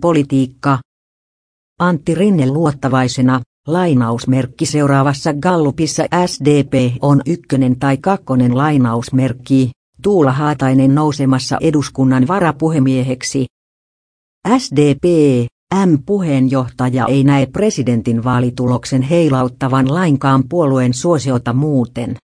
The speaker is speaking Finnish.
Politiikka. Antti Rinne luottavaisena, lainausmerkki seuraavassa Gallupissa SDP on ykkönen tai kakkonen lainausmerkki, Tuula Haatainen nousemassa eduskunnan varapuhemieheksi. SDP, M-puheenjohtaja ei näe presidentin vaalituloksen heilauttavan lainkaan puolueen suosiota muuten.